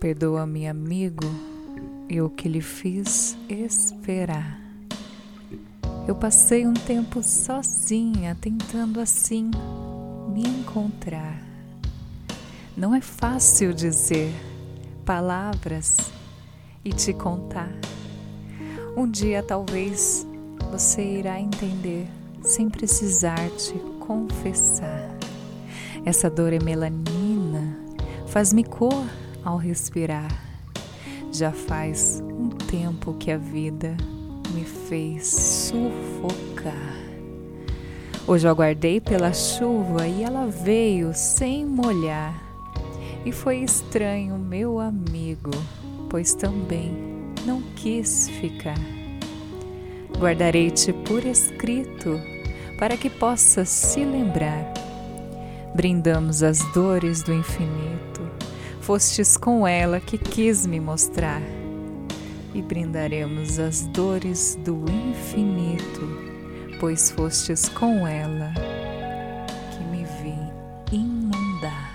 Perdoa-me, amigo, eu que lhe fiz esperar. Eu passei um tempo sozinha, tentando assim me encontrar. Não é fácil dizer palavras e te contar. Um dia talvez você irá entender sem precisar te confessar. Essa dor é melanina, faz-me cor ao respirar. Já faz um tempo que a vida me fez sufocar. Hoje eu aguardei pela chuva e ela veio sem molhar. E foi estranho, meu amigo, pois também não quis ficar. Guardarei-te por escrito, para que possas se lembrar. Brindamos as dores do infinito, fostes com ela que quis me mostrar, e brindaremos as dores do infinito, pois fostes com ela que me vi inundar.